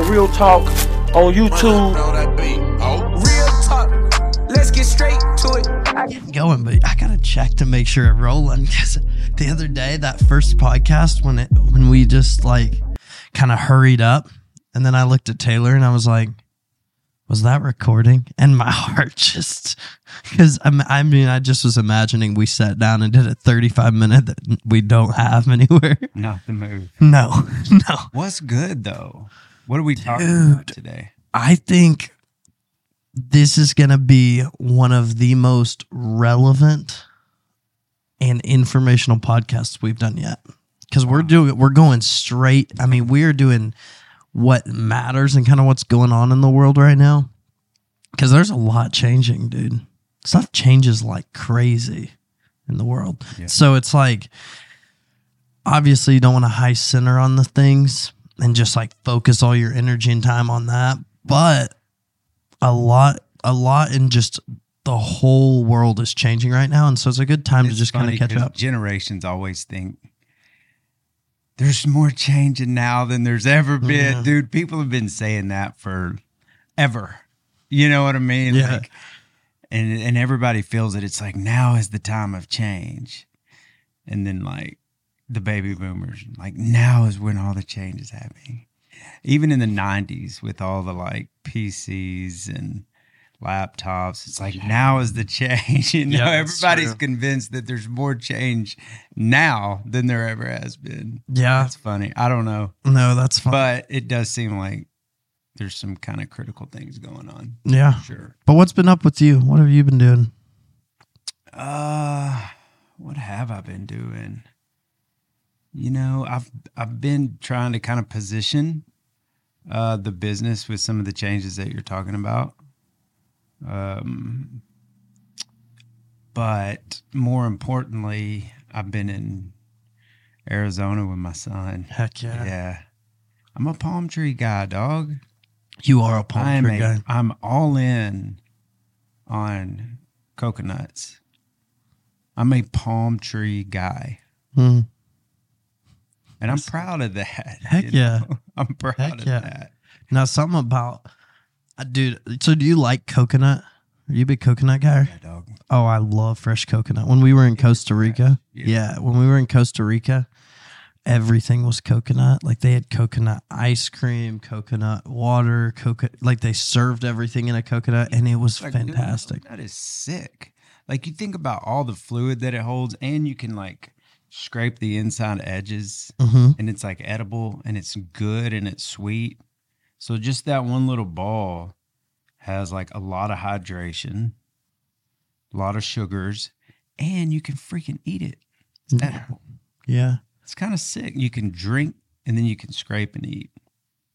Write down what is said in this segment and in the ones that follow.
uh, Real Talk on YouTube. Real talk. Let's get straight to it. going, but I gotta check to make sure it's rolling. Because the other day, that first podcast when it when we just like kind of hurried up, and then I looked at Taylor and I was like, "Was that recording?" And my heart just because I mean, I just was imagining we sat down and did a thirty-five minute that we don't have anywhere. Not the move. No, no. What's good though? What are we talking about today? I think this is going to be one of the most relevant and informational podcasts we've done yet. Because we're doing, we're going straight. I mean, we're doing what matters and kind of what's going on in the world right now. Because there's a lot changing, dude. Stuff changes like crazy in the world. Yeah. So it's like, obviously, you don't want to high center on the things and just like focus all your energy and time on that. But a lot, a lot in just the whole world is changing right now. And so it's a good time to just kind of catch up. Generations always think there's more changing now than there's ever been. Yeah. Dude, people have been saying that for ever. You know what I mean? Yeah. Like and and everybody feels it. It's like now is the time of change. And then like the baby boomers, like now is when all the change is happening. Even in the nineties with all the like PCs and laptops, it's like now is the change. You know, Yeah, everybody's convinced that there's more change now than there ever has been. Yeah. That's funny. I don't know. No, that's fine. But it does seem like there's some kind of critical things going on. yeah. Sure. But what's been up with you? What have you been doing? Uh what have I been doing? You know, I've I've been trying to kind of position uh the business with some of the changes that you're talking about. Um but more importantly, I've been in Arizona with my son. Heck yeah. Yeah. I'm a palm tree guy, dog. You are a palm I'm tree a- guy. I'm all in on coconuts. I'm a palm tree guy, Hmm. And I'm proud of that. Heck you yeah. I'm proud Heck of yeah. that. Now, something about, uh, dude. So, do you like coconut? Are you a big coconut guy? Yeah, dog. Oh, I love fresh coconut. When we were in Costa Rica, Yeah. yeah, when we were in Costa Rica, everything was coconut. Like they had coconut ice cream, coconut water, coconut. Like they served everything in a coconut, and it was Like, dude, fantastic. That is sick. Like you think about all the fluid that it holds, and you can like scrape the inside edges, hmm and it's like edible, and it's good, and it's sweet. So just that one little ball has like a lot of hydration, a lot of sugars, and you can freaking eat it. It's edible. Yeah. It's kind of sick. You can drink and then you can scrape and eat.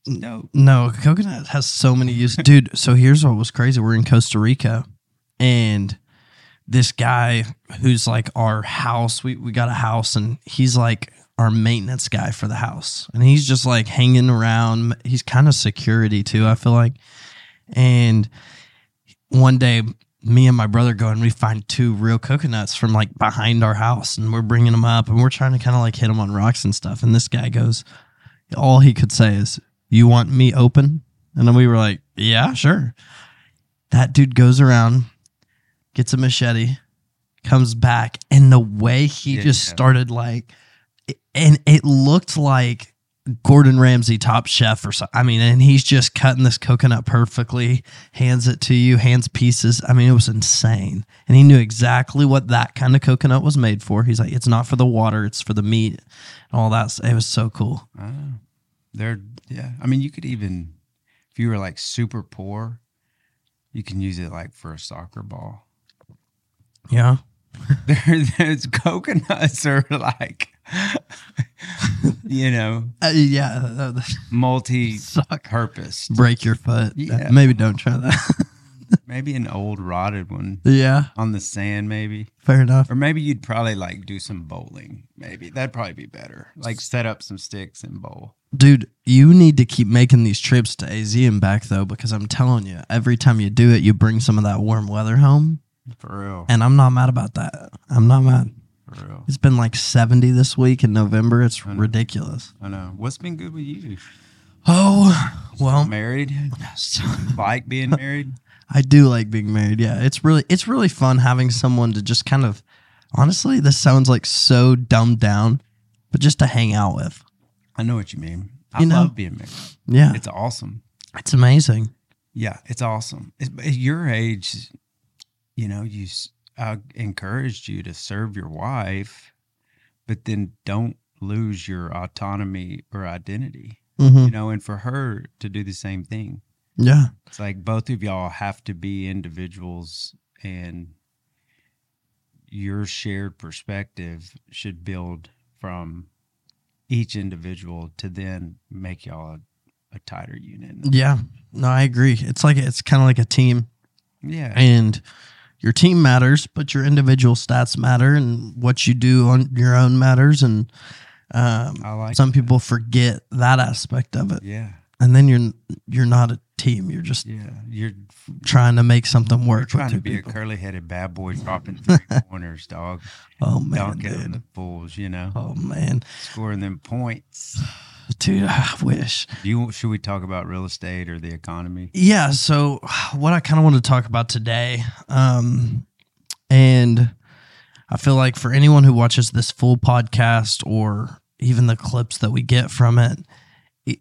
No. No, coconut has so many uses. Dude, so here's what was crazy. We're in Costa Rica and this guy who's like our house, we, we got a house and he's like our maintenance guy for the house. And he's just like hanging around. He's kind of security too, I feel like. And one day, me and my brother go and we find two real coconuts from like behind our house and we're bringing them up and we're trying to kind of like hit them on rocks and stuff. And this guy goes, all he could say is, You want me open? And then we were like, Yeah, sure. That dude goes around, gets a machete, comes back, and the way he Yeah, just yeah. started like, and it looked like Gordon Ramsay, Top Chef, or something. I mean, and he's just cutting this coconut perfectly, hands it to you, hands pieces. I mean, it was insane. And he knew exactly what that kind of coconut was made for. He's like, it's not for the water, it's for the meat and all that. It was so cool. Oh. They're yeah. I mean, you could even if you were like super poor, you can use it like for a soccer ball. Yeah. There, there's coconuts are like, you know, Uh, yeah. uh, uh, multi-purpose. break your foot. Yeah. Maybe don't try that. Maybe an old rotted one yeah. on the sand, maybe. Fair enough. Or maybe you'd probably like do some bowling. Maybe that'd probably be better. Like set up some sticks and bowl. Dude, you need to keep making these trips to AZ and back though, because I'm telling you, every time you do it, you bring some of that warm weather home. For real. And I'm not mad about that. I'm not mad. For real. It's been like 70 this week in November. It's I ridiculous. I know. What's been good with you? Oh, Well, married, like being married. I do like being married. Yeah, it's really it's really fun having someone to just kind of honestly, this sounds like so dumbed down, but just to hang out with. I know what you mean. I You know? love being married. Yeah, It's awesome. it's amazing. Yeah, it's awesome. It's, at your age, you know, you I encouraged you to serve your wife, but then don't lose your autonomy or identity. hmm You know, and for her to do the same thing. Yeah, It's like both of y'all have to be individuals and your shared perspective should build from each individual to then make y'all a, a tighter unit. yeah. No, I agree. It's like it's kind of like a team, Yeah. and your team matters, but your individual stats matter, and what you do on your own matters. And um, like some people forget that aspect of it, Yeah. and then you're you're not a team. You're just Yeah. You're trying to make something work. with trying to be people. a curly headed bad boy dropping three corners, dog. Oh man, Dunking dude. the fools, you know, Oh man, scoring them points. Dude, I wish. You should we talk about real estate or the economy? Yeah. So, what I kind of want to talk about today, um, and I feel like for anyone who watches this full podcast or even the clips that we get from it,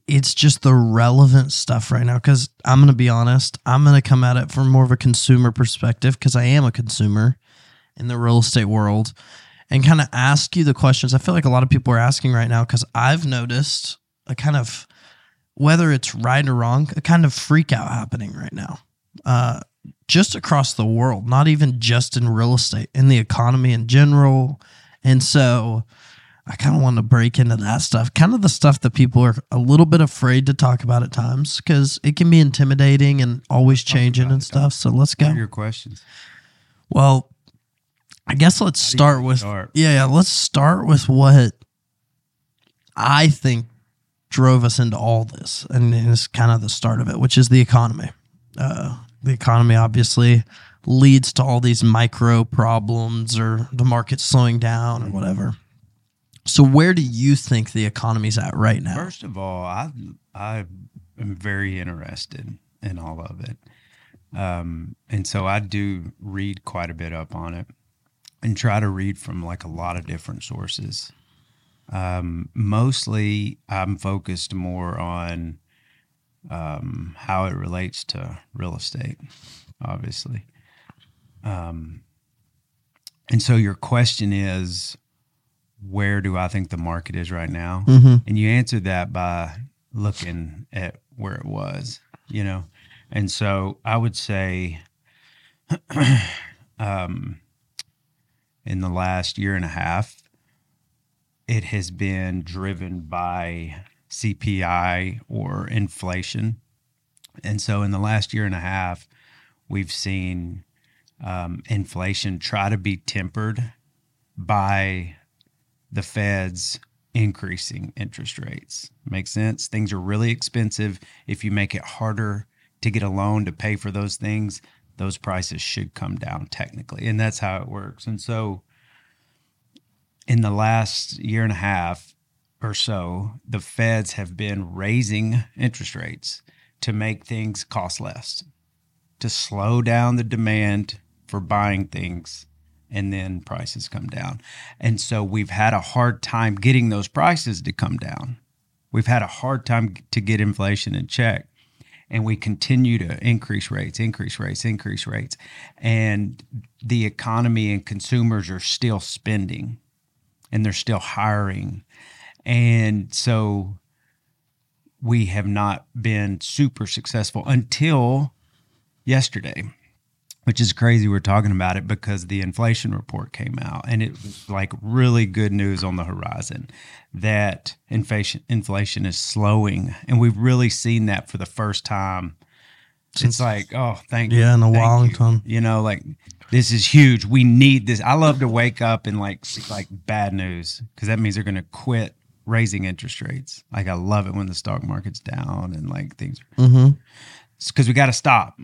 it's just the relevant stuff right now. Because I'm going to be honest, I'm going to come at it from more of a consumer perspective because I am a consumer in the real estate world and kind of ask you the questions I feel like a lot of people are asking right now because I've noticed a kind of whether it's right or wrong, a kind of freak out happening right now. Uh, just across the world, not even just in real estate, in the economy in general. And so I kind of want to break into that stuff, kind of the stuff that people are a little bit afraid to talk about at times because it can be intimidating and always changing and stuff. So let's What go. are your questions? Well, I guess let's How do you start with start? yeah, yeah, let's start with what I think drove us into all this, and it's kind of the start of it, which is the economy. Uh, the economy obviously leads to all these micro problems, or the market slowing down, or whatever. So, where do you think the economy's at right now? First of all, I I am very interested in all of it, um, and so I do read quite a bit up on it, and try to read from like a lot of different sources. Um, mostly, I'm focused more on um, how it relates to real estate, obviously. Um, and so your question is, where do I think the market is right now? Mm-hmm. And you answered that by looking at where it was, you know? And so I would say um, in the last year and a half, it has been driven by CPI or inflation. And so in the last year and a half, we've seen um, inflation try to be tempered by the Fed's increasing interest rates. Makes sense? Things are really expensive. If you make it harder to get a loan to pay for those things, those prices should come down technically. And that's how it works. And so in the last year and a half or so, the feds have been raising interest rates to make things cost less, to slow down the demand for buying things and then prices come down. And so we've had a hard time getting those prices to come down. We've had a hard time to get inflation in check. And we continue to increase rates, increase rates, increase rates. And the economy and consumers are still spending and they're still hiring. And so we have not been super successful until yesterday which is crazy we're talking about it because the inflation report came out and it was like really good news on the horizon that inflation inflation is slowing and we've really seen that for the first time it's like oh thank you Yeah, in a long you. time. you know like this is huge we need this i love to wake up and like see like bad news because that means they're going to quit raising interest rates like i love it when the stock market's down and like things Mm-hmm. Because we got to stop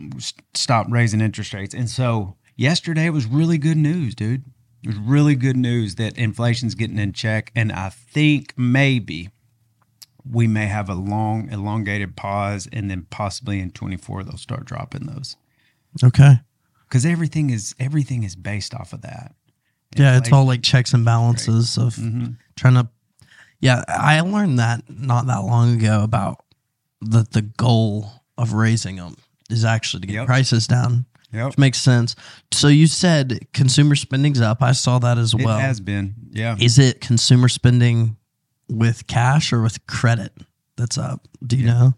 stop raising interest rates. And so yesterday was really good news, dude. It was really good news that inflation's getting in check, and I think maybe we may have a long, elongated pause, and then possibly in 24 they'll start dropping those Okay. because everything is everything is based off of that. Yeah, it's all like checks and balances of Mhm. trying to. Yeah, I learned that not that long ago about that the goal of raising them is actually to get Yep. prices down, Yep. which makes sense. So you said consumer spending's up. I saw that as well. it has been, yeah. Is it consumer spending with cash or with credit that's up? Do you know?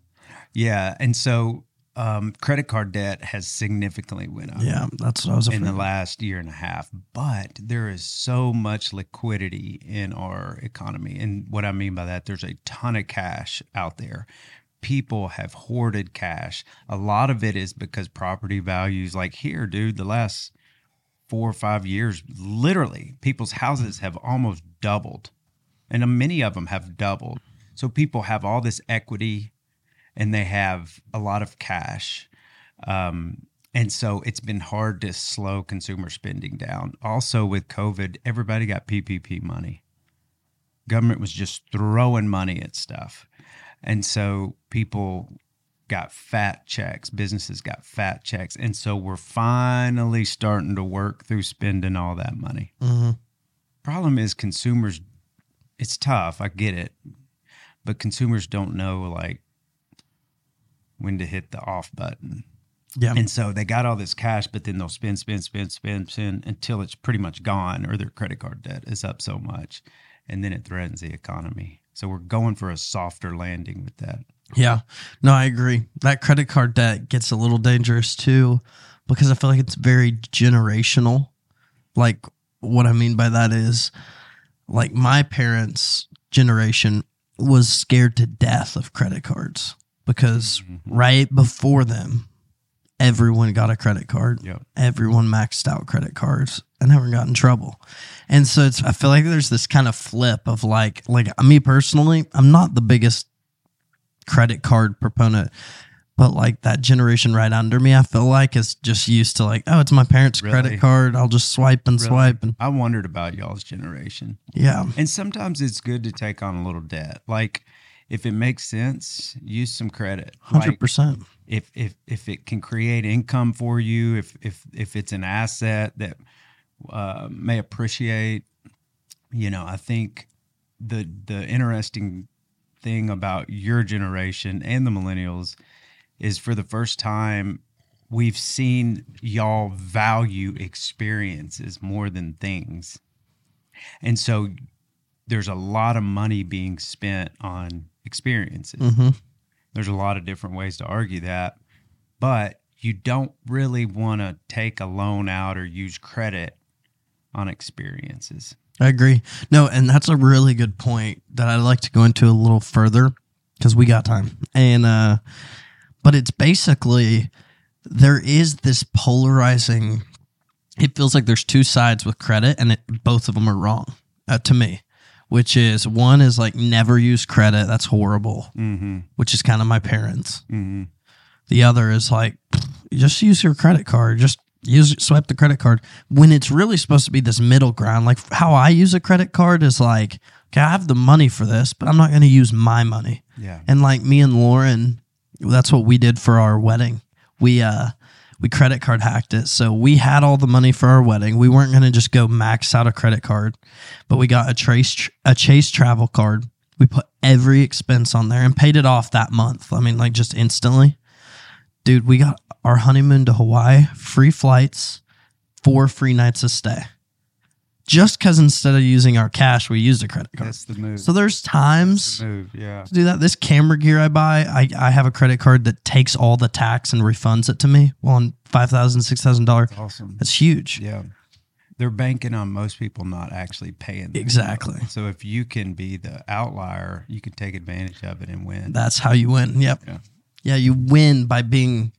Yeah, and so um, credit card debt has significantly went up. Yeah, that's what I was in afraid. the last year and a half, but there is so much liquidity in our economy. And what I mean by that, there's a ton of cash out there. People have hoarded cash. A lot of it is because property values, like here, dude, the last four or five years, literally, people's houses have almost doubled. And many of them have doubled. So people have all this equity and they have a lot of cash. Um, and so it's been hard to slow consumer spending down. Also, with COVID, everybody got PPP money. Government was just throwing money at stuff. And so people got fat checks, businesses got fat checks. And so we're finally starting to work through spending all that money. Mhm. Problem is, consumers, it's tough. I get it. But consumers don't know like when to hit the off button. Yeah, And so they got all this cash, but then they'll spend, spend, spend, spend, spend until it's pretty much gone or their credit card debt is up so much. And then it threatens the economy. So we're going for a softer landing with that. Yeah. No, I agree. That credit card debt gets a little dangerous too because I feel like it's very generational. Like, what I mean by that is, like, my parents' generation was scared to death of credit cards because mm-hmm. right before them, everyone got a credit card. Yep. Everyone maxed out credit cards and never got in trouble. And so it's, I feel like there's this kind of flip of like, like uh, me personally, I'm not the biggest credit card proponent, but like that generation right under me, I feel like is just used to like, oh, it's my parents' Really? credit card. I'll just swipe and Really? swipe and I wondered about y'all's generation. yeah, And sometimes it's good to take on a little debt. Like if it makes sense, use some credit. hundred Like, percent. if if if it can create income for you, if if if it's an asset that uh, may appreciate, you know, I think the the interesting thing about your generation and the millennials is for the first time we've seen y'all value experiences more than things. And so there's a lot of money being spent on experiences hmm there's a lot of different ways to argue that, but you don't really want to take a loan out or use credit on experiences. I agree. No, and that's a really good point that I'd like to go into a little further because we got time. And uh but it's basically there is this polarizing it feels like there's two sides with credit and it, both of them are wrong uh, to me which is one is like never use credit. That's horrible. Mm-hmm. which is kind of my parents. Mm-hmm. the other is like just use your credit card. Just use swipe the credit card. When it's really supposed to be this middle ground like how i use a credit card is like okay i have the money for this but i'm not going to use my money. Yeah. and like me and lauren that's what we did for our wedding. We uh we credit card hacked it. So we had all the money for our wedding. We weren't going to just go max out a credit card but we got a trace a chase travel card. We put every expense on there and paid it off that month. I mean like just instantly. Dude we got our honeymoon to hawaii free flights four free nights of stay just because instead of using our cash we used a credit card That's the move. so there's times move. Yeah. to do that. This camera gear I buy, I, I have a credit card that takes all the tax and refunds it to me. Well, on five thousand, six thousand dollars. Awesome. That's huge. Yeah. They're banking on most people not actually paying. Exactly. So if you can be the outlier, you can take advantage of it and win. That's how you win. Yep. Yeah. Yeah, you win by being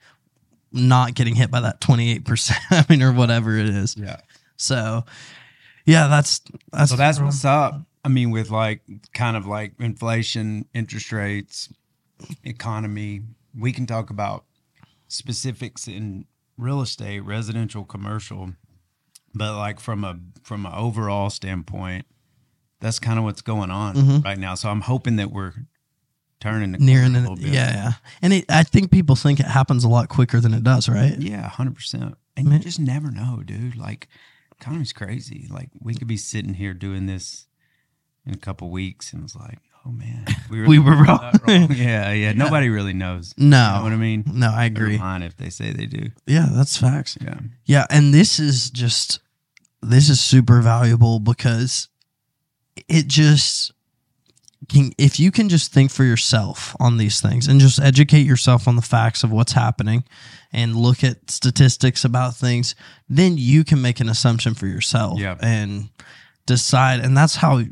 not getting hit by that twenty eight percent. I mean, or whatever it is. yeah. So, yeah, that's that's So that's what's up. I mean, with like kind of like inflation, interest rates, economy, we can talk about specifics in real estate, residential, commercial, but like from a from an overall standpoint, that's kind of what's going on Mhm. right now. So I'm hoping that we're turning the nearing corner a little bit. Yeah, yeah. And it, I think people think it happens a lot quicker than it does, right? Yeah, hundred percent. And Man. you just never know, dude. Like, economy's crazy. Like, we could be sitting here doing this in a couple weeks, and it's like, oh man, we, We were that wrong. yeah, yeah. Nobody really knows. No. You know what I mean? No, I agree. mind if they say they do. Yeah, that's facts. Yeah. Yeah, and this is just this is super valuable because it just can if you can just think for yourself on these things and just educate yourself on the facts of what's happening and look at statistics about things, then you can make an assumption for yourself Yeah. and decide and that's how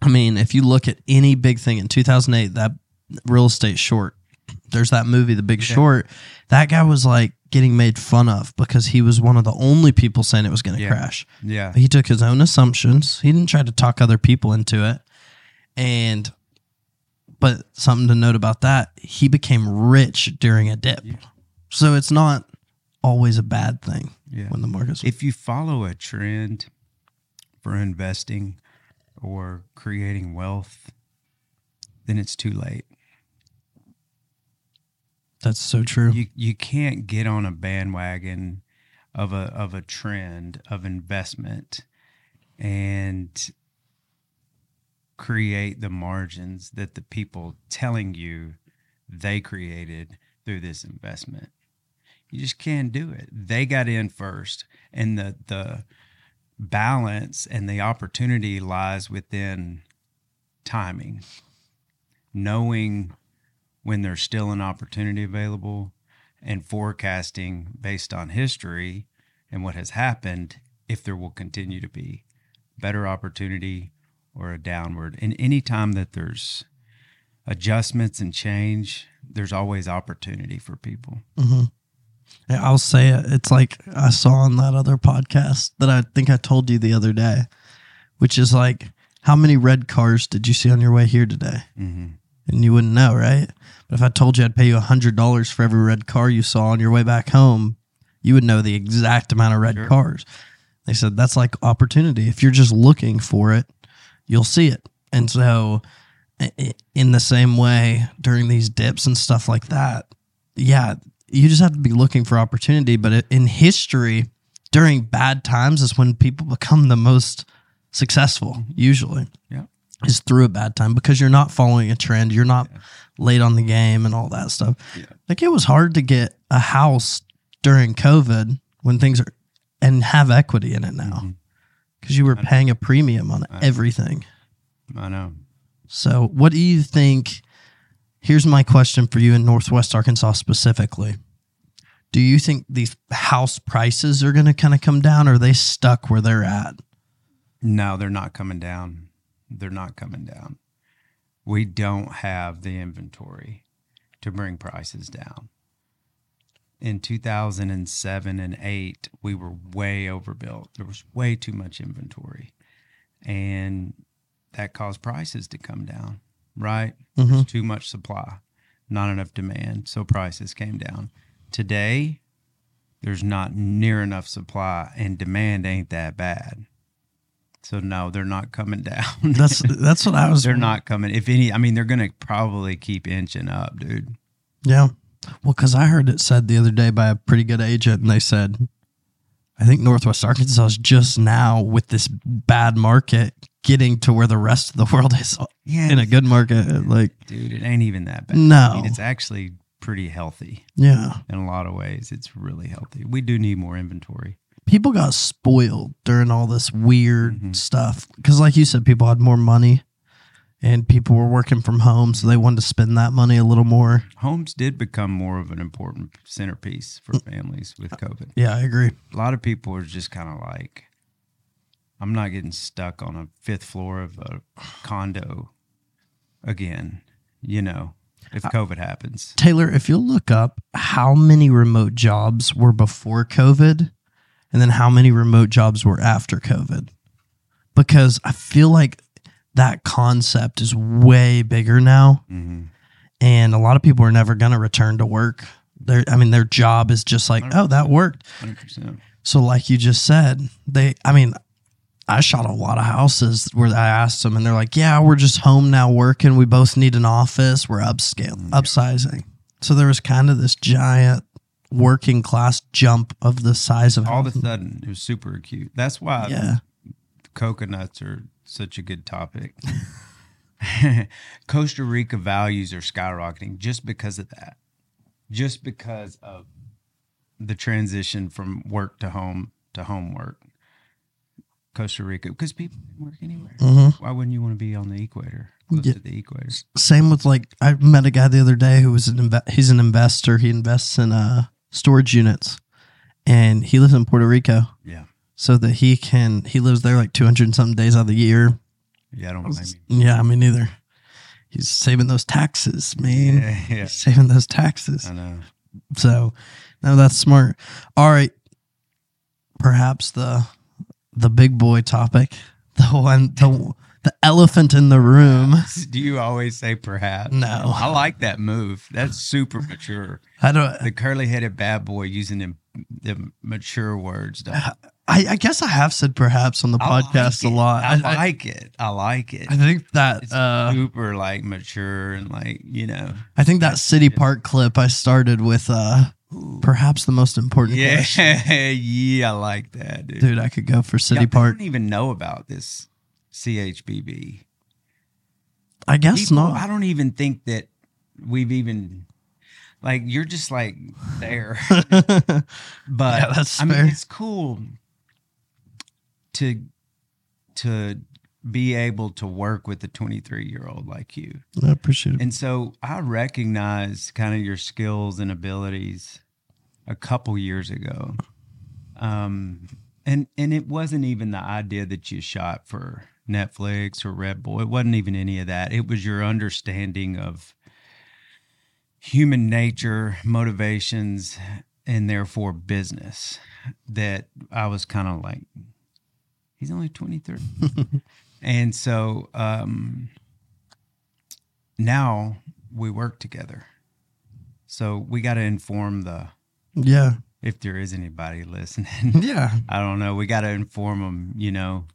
I mean, if you look at any big thing in 2008 that real estate short there's that movie The Big Yeah. Short. That guy was like getting made fun of because he was one of the only people saying it was going to Yeah. crash. Yeah. He took his own assumptions. He didn't try to talk other people into it. And but something to note about that, he became rich during a dip. Yeah. So it's not always a bad thing Yeah. when the market's If you follow a trend for investing or creating wealth, then it's too late. That's so true. You you can't get on a bandwagon of a of a trend of investment and create the margins that the people telling you they created through this investment. You just can't do it. They got in first and the the balance and the opportunity lies within timing. Knowing when there's still an opportunity available and forecasting based on history and what has happened if there will continue to be better opportunity or a downward. And any time that there's adjustments and change, there's always opportunity for people. hmm I'll say it. It's like I saw on that other podcast that I think I told you the other day, which is like, how many red cars did you see on your way here today? Mm-hmm. And you wouldn't know, right? But if I told you I'd pay you a hundred dollars for every red car you saw on your way back home, you would know the exact amount of red Sure. cars. They said that's like opportunity. If you're just looking for it, you'll see it. And so, in the same way, during these dips and stuff like that, yeah, you just have to be looking for opportunity. But in history, during bad times is when people become the most successful, usually. Yeah. Is through a bad time because you're not following a trend. You're not late on the game and all that stuff. Yeah. Like it was hard to get a house during COVID when things are and have equity in it now Mhm. Because you were paying a premium on I- everything. I know. So, what do you think? Here's my question for you in Northwest Arkansas specifically. Do you think these house prices are going to kind of come down or are they stuck where they're at? No, they're not coming down. They're not coming down. We don't have the inventory to bring prices down. In 2007 and 8, we were way overbuilt. There was way too much inventory. And that caused prices to come down, right? Mhm. There's too much supply, not enough demand. So prices came down. Today, there's not near enough supply, and demand ain't that bad. So no, they're not coming down. That's that's what I was. they're not coming. If any, I mean, they're gonna probably keep inching up, dude. Yeah. Well, because I heard it said the other day by a pretty good agent, and they said, I think Northwest Arkansas is just now with this bad market getting to where the rest of the world is Yeah, in a good market. Like, dude, it ain't even that bad. No. I mean, it's actually pretty healthy yeah, in a lot of ways. It's really healthy. We do need more inventory. people got spoiled during all this weird Mhm. stuff. Because, like you said, people had more money and people were working from home, so they wanted to spend that money a little more. Homes did become more of an important centerpiece for mm. families with uh, COVID. Yeah, I agree. A lot of people are just kind of like, I'm not getting stuck on a fifth floor of a condo again, you know, if uh, COVID happens. Taylor, if you'll look up how many remote jobs were before COVID and then how many remote jobs were after COVID, because I feel like that concept is way bigger now. hmm And a lot of people are never going to return to work. Their, I mean, their job is just like, oh, that worked. 100%. So, like you just said, they, I mean, I shot a lot of houses where I asked them, and they're like, "Yeah, we're just home now working. We both need an office. We're upscale, upsizing." So there was kind of this giant working class jump of the size of All of a sudden, it was super acute. That's why yeah, coconuts are such a good topic. Costa Rica values are skyrocketing just because of that. Just because of the transition from work to home to homework. Costa Rica, because people can work anywhere. Mhm. Why wouldn't you want to be on the equator, close Yeah. to the equator? same with like I met a guy the other day who was an inve- he's an investor. He invests in uh storage units, and he lives in Puerto Rico, Yeah, so that he can he lives there like two hundred and something days out of the year. yeah, I don't blame you. Yeah, me neither. He's saving those taxes, man. Yeah, yeah, He's saving those taxes. I know. So, no, that's smart. All right, perhaps the the big boy topic, the one the the elephant in the room. Do you always say perhaps? No. I like that move. That's super mature. I don't. The curly headed bad boy using the, them mature words. though. I, I guess I have said perhaps on the I podcast like a lot. I, I, I, like it. I like it. I think that It's uh, super like mature and like you know. I think that City Park clip I started with uh, perhaps the most important Yeah, yeah, I like that, dude. Dude, I could go for City Yeah, I Park. don't even know about this CHBB. I guess People, not. I don't even think that we've even like you're just like there. But Yeah, I mean, it's cool to to be able to work with a 23 year old like you. I appreciate it. And so I recognize kind of your skills and abilities a couple years ago. Um, and and it wasn't even the idea that you shot for Netflix or Red Bull. It wasn't even any of that. It was your understanding of human nature, motivations, and therefore business that I was kind of like, he's only 23. and so um, now we work together. So we got to inform the, Yeah. if there is anybody listening, Yeah. I don't know. We got to inform them, you know,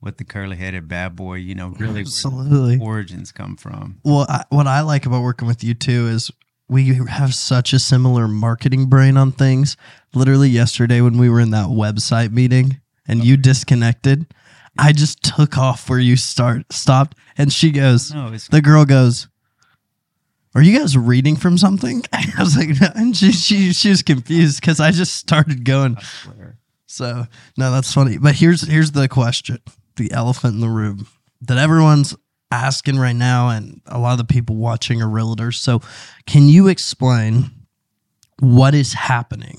what the curly headed bad boy, you know, really Absolutely. origins come from. Well, I, what I like about working with you too is we have such a similar marketing brain on things. Literally yesterday when we were in that website meeting and you disconnected, I just took off where you start stopped and she goes, No, it's the girl goes, "Are you guys reading from something?" I was like, no. and she she she was confused because I just started going. I swear. So no, that's funny. But here's here's the question: the elephant in the room that everyone's asking right now, and a lot of the people watching are realtors. So, can you explain what is happening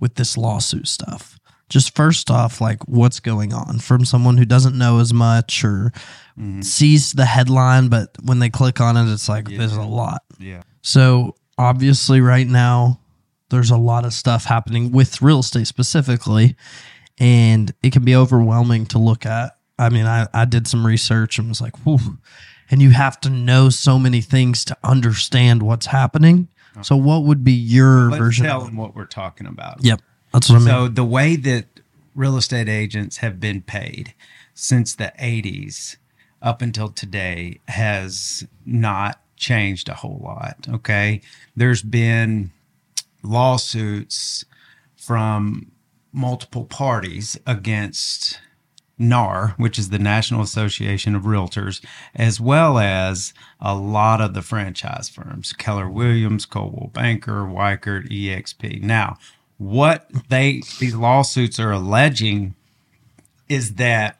with this lawsuit stuff? Just first off, like what's going on from someone who doesn't know as much or mm-hmm. sees the headline, but when they click on it, it's like there's a lot. Yeah. So obviously, right now, there's a lot of stuff happening with real estate specifically, and it can be overwhelming to look at. I mean, I, I did some research and was like, whew. And you have to know so many things to understand what's happening. Uh-huh. So, what would be your Let's version? tell of them what we're talking about. Yep, that's what I mean. So the way that real estate agents have been paid since the 80s up until today has not changed a whole lot, okay? There's been lawsuits from multiple parties against NAR, which is the National Association of Realtors, as well as a lot of the franchise firms, Keller Williams, Coldwell Banker, Weichert, EXP. Now, what they these lawsuits are alleging is that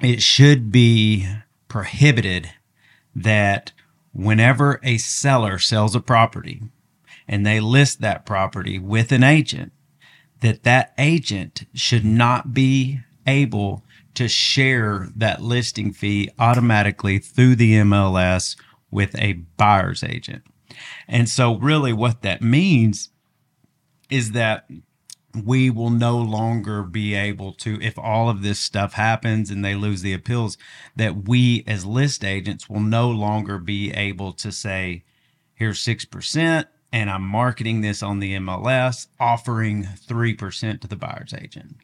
it should be prohibited that whenever a seller sells a property and they list that property with an agent that that agent should not be able to share that listing fee automatically through the MLS with a buyer's agent. And so really what that means is that we will no longer be able to if all of this stuff happens and they lose the appeals that we as list agents will no longer be able to say here's 6% and I'm marketing this on the MLS offering 3% to the buyer's agent.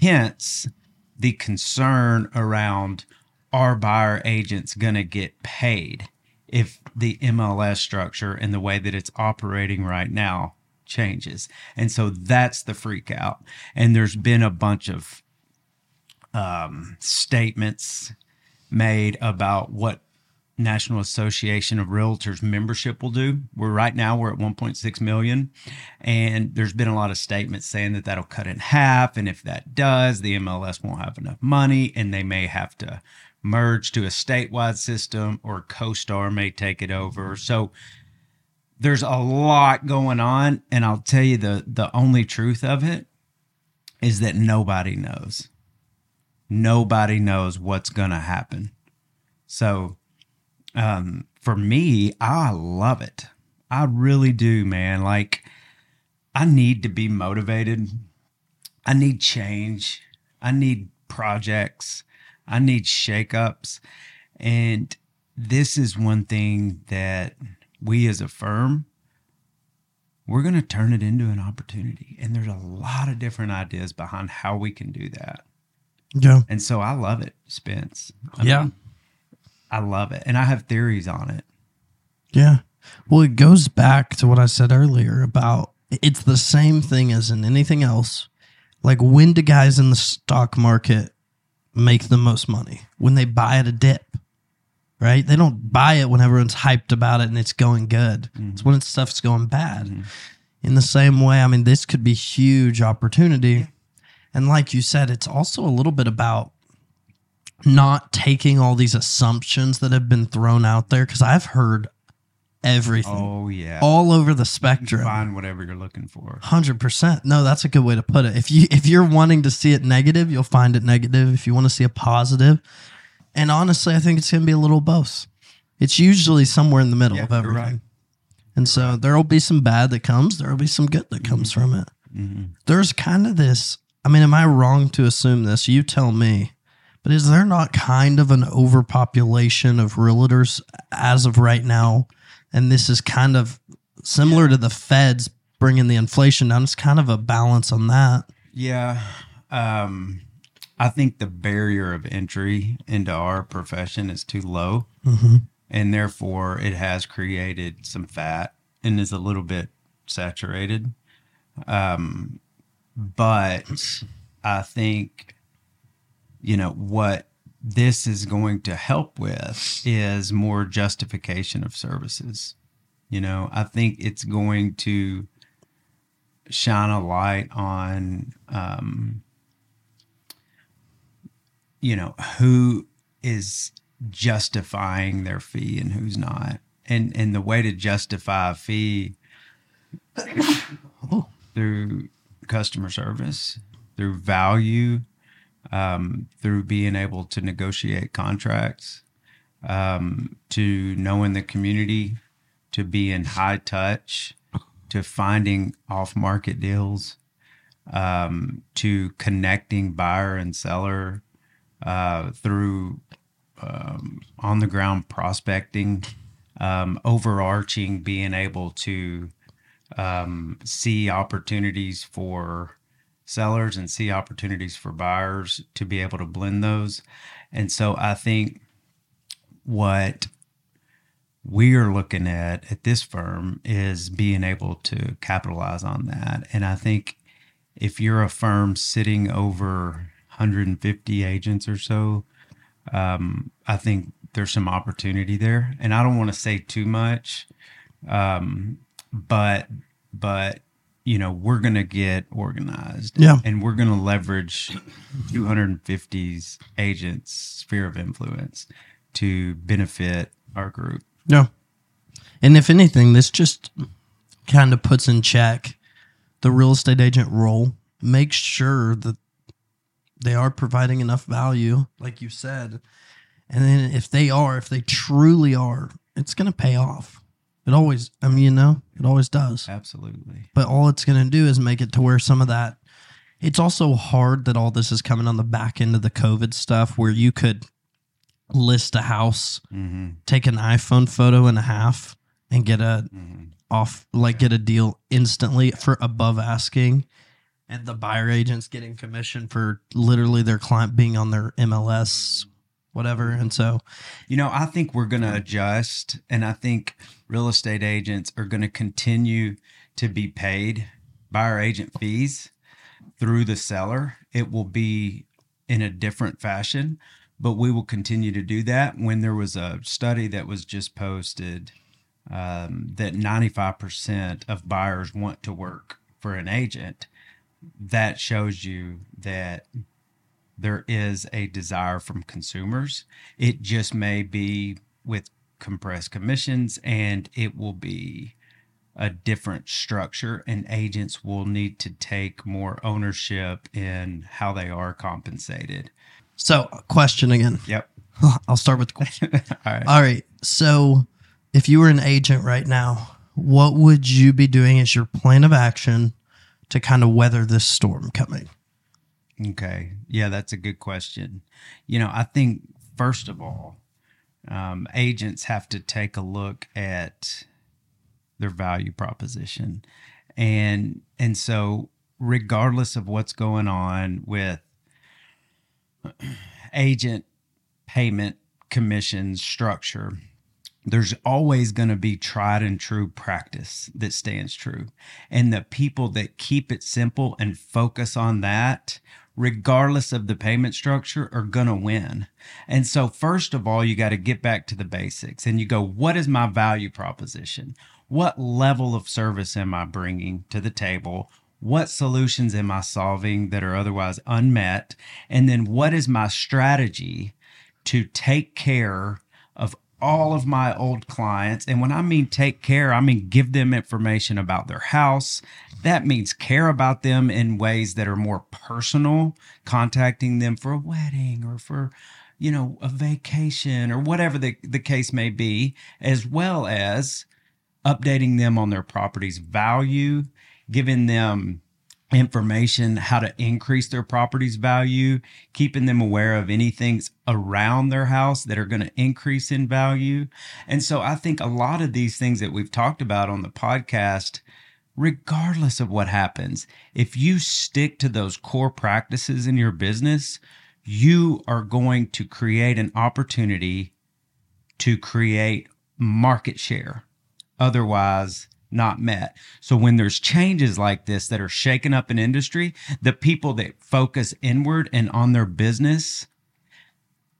Hence the concern around are buyer agents going to get paid if the MLS structure and the way that it's operating right now changes. And so that's the freak out. And there's been a bunch of um, statements made about what National Association of Realtors membership will do. We're right now we're at 1.6 million, and there's been a lot of statements saying that that'll cut in half, and if that does, the MLS won't have enough money, and they may have to merge to a statewide system, or CoStar may take it over. So there's a lot going on, and I'll tell you the the only truth of it is that nobody knows. Nobody knows what's to happen. So um, for me, I love it. I really do, man. Like, I need to be motivated. I need change. I need projects. I need shakeups. And this is one thing that we as a firm, we're going to turn it into an opportunity. And there's a lot of different ideas behind how we can do that. Yeah. And so I love it, Spence. I Yeah. mean, I love it. And I have theories on it. Yeah. Well, it goes back to what I said earlier about it's the same thing as in anything else. Like when do guys in the stock market make the most money? When they buy at a dip, right? They don't buy it when everyone's hyped about it and it's going good. It's mm-hmm. when it's stuff's going bad. Mm-hmm. In the same way, I mean, this could be huge opportunity. And like you said, it's also a little bit about not taking all these assumptions that have been thrown out there because I've heard everything Oh, yeah. all over the spectrum. Find whatever you're looking for. Hundred percent. No, that's a good way to put it. If you if you're wanting to see it negative, you'll find it negative. If you want to see a positive, and honestly, I think it's going to be a little both. It's usually somewhere in the middle Yeah, of everything. right. And so there will be some bad that comes. There will be some good that comes from it. Mm-hmm. There's kind of this. I mean, am I wrong to assume this? You tell me. But is there not kind of an overpopulation of realtors as of right now? And this is kind of similar to the feds bringing the inflation down. It's kind of a balance on that. Yeah. Um, I think the barrier of entry into our profession is too low. And therefore, it has created some fat and is a little bit saturated. Um, but I think, you know, what this is going to help with is more justification of services. You know, I think it's going to shine a light on um, you know who is justifying their fee and who's not. And and the way to justify a fee through customer service through value um, through being able to negotiate contracts um, to knowing the community to being high touch to finding off market deals um, to connecting buyer and seller uh, through um, on the ground prospecting, um, overarching being able to um, see opportunities for sellers and see opportunities for buyers to be able to blend those. And so I think what we are looking at at this firm is being able to capitalize on that. And I think if you're a firm sitting over 150 agents or so, um, I think there's some opportunity there. And I don't want to say too much, um, but but you know we're going to get organized, Yeah. and we're going to leverage 250's agents' sphere of influence to benefit our group. Yeah. And if anything, this just kind of puts in check the real estate agent role. Make sure that they are providing enough value, like you said. And then if they are, if they truly are, it's going to pay off. It always, I mean, you know, it always does. Absolutely. But all it's going to do is make it to where some of that. It's also hard that all this is coming on the back end of the COVID stuff where you could list a house, Mm-hmm. take an iPhone photo and a half and get a Mm-hmm. off like get a deal instantly for above asking and the buyer agents getting commission for literally their client being on their MLS, whatever. And so, You know, I think we're going to adjust, and I think real estate agents are going to continue to be paid buyer agent fees through the seller. It will be in a different fashion, but we will continue to do that. When there was a study that was just posted um, that 95% of buyers want to work for an agent, that shows you that there is a desire from consumers. It just may be with compressed commissions and it will be a different structure and agents will need to take more ownership in how they are compensated. so question again. Yep. I'll start with the question. All right. All right. So, if you were an agent right now, what would you be doing as your plan of action to kind of weather this storm coming? Okay. Yeah, that's a good question. You know, I think, first of all, um, agents have to take a look at their value proposition. And and so regardless of what's going on with agent payment commission structure, there's always going to be tried and true practice that stands true. And the people that keep it simple and focus on that, regardless of the payment structure, are going to win. And so, first of all, you got to get back to the basics and you go, what is my value proposition? What level of service am I bringing to the table? What solutions am I solving that are otherwise unmet? And then, what is my strategy to take care of all of my old clients. And when I mean take care, I mean give them information about their house. That means care about them in ways that are more personal, contacting them for a wedding or for, you know, a vacation or whatever the, the case may be, as well as updating them on their property's value, giving them information how to increase their property's value, keeping them aware of anything around their house that are going to increase in value. And so I think a lot of these things that we've talked about on the podcast, regardless of what happens, if you stick to those core practices in your business, you are going to create an opportunity to create market share. Otherwise, not met. So when there's changes like this that are shaking up an industry, the people that focus inward and on their business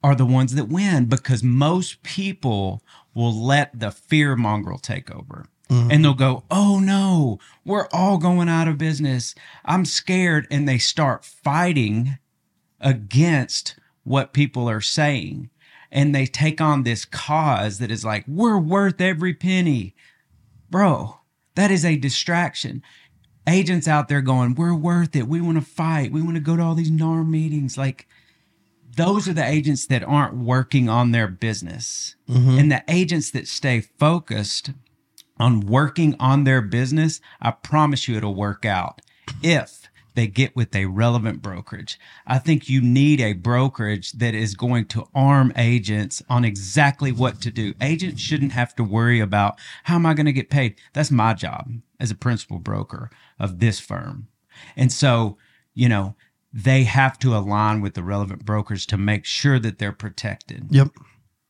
are the ones that win because most people will let the fear mongrel take over. Mm-hmm. And they'll go, Oh no, we're all going out of business. I'm scared. And they start fighting against what people are saying. And they take on this cause that is like, We're worth every penny. Bro, that is a distraction. Agents out there going, We're worth it. We want to fight. We want to go to all these NAR meetings. Like, those are the agents that aren't working on their business. Mm-hmm. And the agents that stay focused on working on their business, I promise you it'll work out if they get with a relevant brokerage. I think you need a brokerage that is going to arm agents on exactly what to do. Agents shouldn't have to worry about how am I going to get paid? That's my job as a principal broker of this firm. And so, you know, they have to align with the relevant brokers to make sure that they're protected. Yep.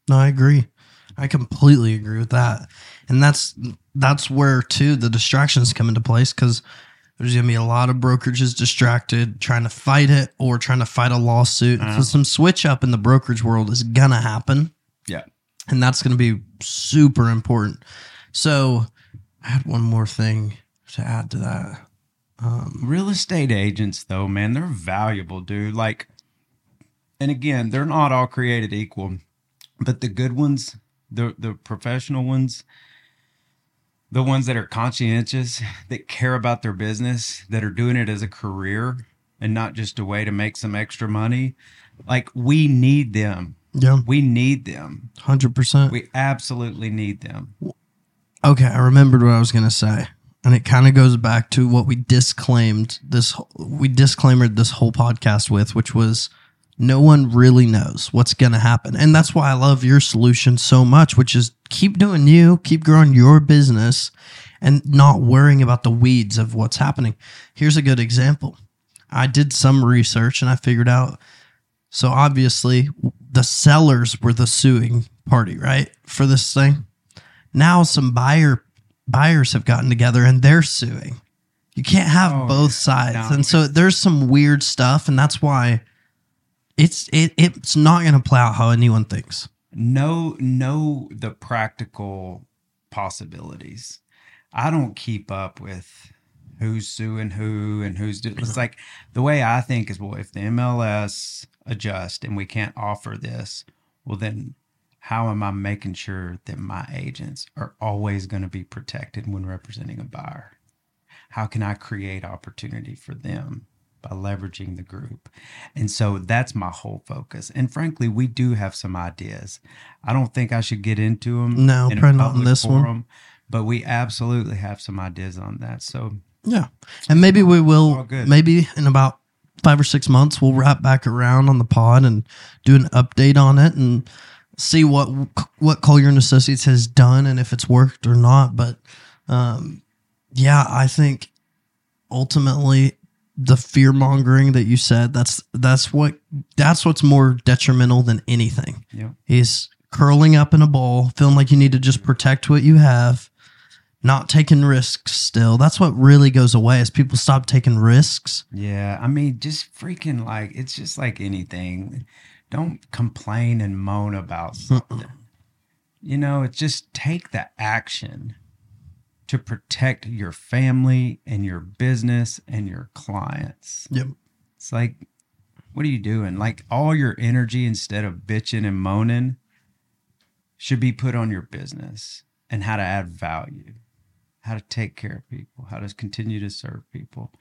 No, I agree. I completely agree with that. And that's that's where too the distractions come into place because there's gonna be a lot of brokerages distracted trying to fight it or trying to fight a lawsuit. So uh-huh. some switch up in the brokerage world is gonna happen. Yeah. And that's gonna be super important. So I had one more thing to add to that. Um, Real estate agents, though, man, they're valuable, dude. Like, and again, they're not all created equal, but the good ones, the the professional ones, the ones that are conscientious, that care about their business, that are doing it as a career and not just a way to make some extra money, like we need them. Yeah, We need them. hundred percent. We absolutely need them. Okay, I remembered what I was gonna say, and it kind of goes back to what we disclaimed this. We disclaimed this whole podcast with, which was no one really knows what's gonna happen, and that's why I love your solution so much, which is keep doing you, keep growing your business, and not worrying about the weeds of what's happening. Here's a good example. I did some research and I figured out so obviously the sellers were the suing party, right? For this thing. Now some buyer buyers have gotten together and they're suing. You can't have Oh, both sides. No, and so there's some weird stuff and that's why it's it it's not going to play out how anyone thinks. know know the practical possibilities. I don't keep up with who's suing who and who's doing. It's like the way I think is, well, if the MLS adjust and we can't offer this, well, then how am I making sure that my agents are always going to be protected when representing a buyer? How can I create opportunity for them by leveraging the group? And so that's my whole focus. And frankly, we do have some ideas. I don't think I should get into them. No, in probably not in this one. But we absolutely have some ideas on that. So Yeah. And maybe we will maybe in about 5 or 6 months we'll wrap back around on the pod and do an update on it and see what what Collier and Associates has done and if it's worked or not, but um yeah, I think ultimately the fear mongering that you said that's that's what that's what's more detrimental than anything yeah, is curling up in a ball, feeling like you need to just protect what you have, not taking risks still. That's what really goes away as people stop taking risks. yeah. I mean, just freaking like it's just like anything. Don't complain and moan about something. You know, it's just take the action to protect your family and your business and your clients. Yep. It's like, what are you doing? Like all your energy instead of bitching and moaning should be put on your business and how to add value, how to take care of people, how to continue to serve people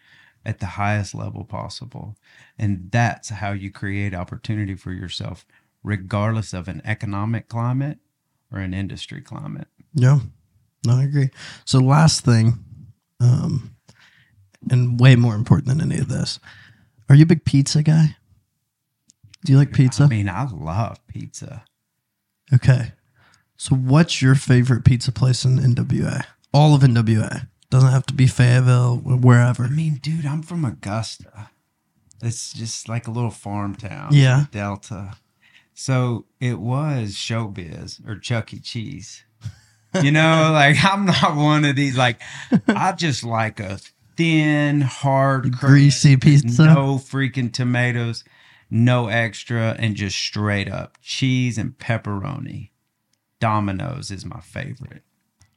at the highest level possible. And that's how you create opportunity for yourself, regardless of an economic climate or an industry climate. Yeah. No, I agree. So last thing, um, and way more important than any of this. Are you a big pizza guy? Do you like pizza? I mean, I love pizza. Okay. So what's your favorite pizza place in NWA? All of NWA. Doesn't have to be Fayetteville, or wherever. I mean, dude, I'm from Augusta. It's just like a little farm town. Yeah. Delta. So it was showbiz or Chuck E. Cheese. You know, like I'm not one of these. Like I just like a thin, hard, Greasy pizza. No freaking tomatoes, no extra, and just straight up cheese and pepperoni. Domino's is my favorite.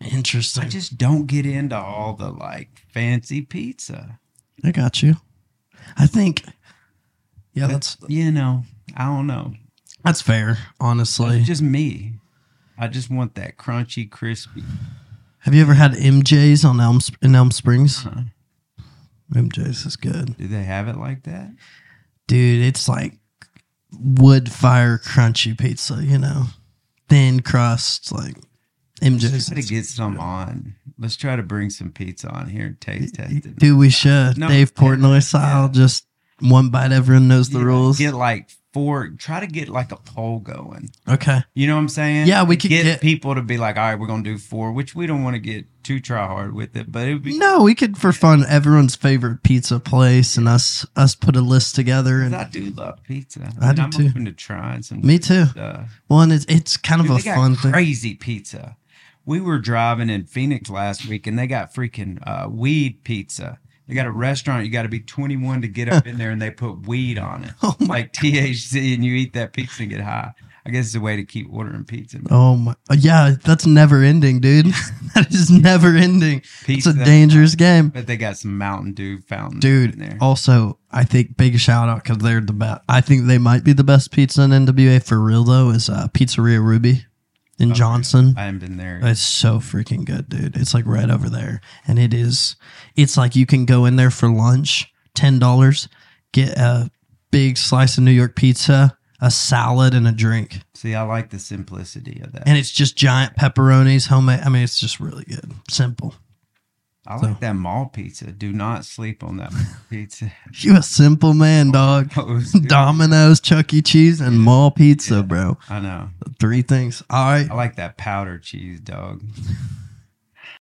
Interesting. I just don't get into all the like fancy pizza. I got you. I think, yeah, that's you know, I don't know. that's fair. Honestly, It's just me. I just want that crunchy, crispy. have you ever had MJ's on Elm in Elm Springs? Uh-huh. MJ's is good, Do they have it like that? dude. It's like wood fire crunchy pizza. You know, thin crust. Like MJ's. Let's Try to get some on. Let's try to bring some pizza on here and taste test it. Dude, we should. No, Dave yeah, Portnoy style. yeah. Just one bite. Everyone knows the Yeah, rules. Get like four. Try to get like a poll going. okay. You know what I'm saying? Yeah, we could get, get- people to be like, all right, we're gonna do four, which we don't want to get too try hard with it, but it would be. No, we could for fun. Everyone's favorite pizza place, and us us put a list together And I do love pizza. I do I'm too. open to trying some. me too. stuff. One, it's it's kind of a fun thing. crazy pizza. We were driving in Phoenix last week, and they got freaking uh, weed pizza. They got a restaurant. You got to be 21 to get up in there, and they put weed on it, Oh my like THC, and you eat that pizza and get high. I guess it's a way to keep ordering pizza. Oh my, uh, yeah, that's never ending, dude. that is never ending. It's a dangerous game, But they got some Mountain Dew fountain in dude. there. Also, I think big shout out because they're the best. I think they might be the best pizza in NWA for real though. Is uh, Pizzeria Ruby in Johnson. I haven't been there. It's so freaking good, dude. It's like right over there. And it is it's like you can go in there for lunch, ten dollars, get a big slice of New York pizza, a salad, and a drink. See, I like the simplicity of that. And it's just giant pepperonis, homemade. I mean, it's just really good. Simple. I so- like that mall pizza. Do not sleep on that pizza. You a simple man, oh, dog. Oh. Domino's, Chuck E. Cheese, and mall pizza, Yeah. bro. I know. Three things. All right. I like that powder cheese, dog.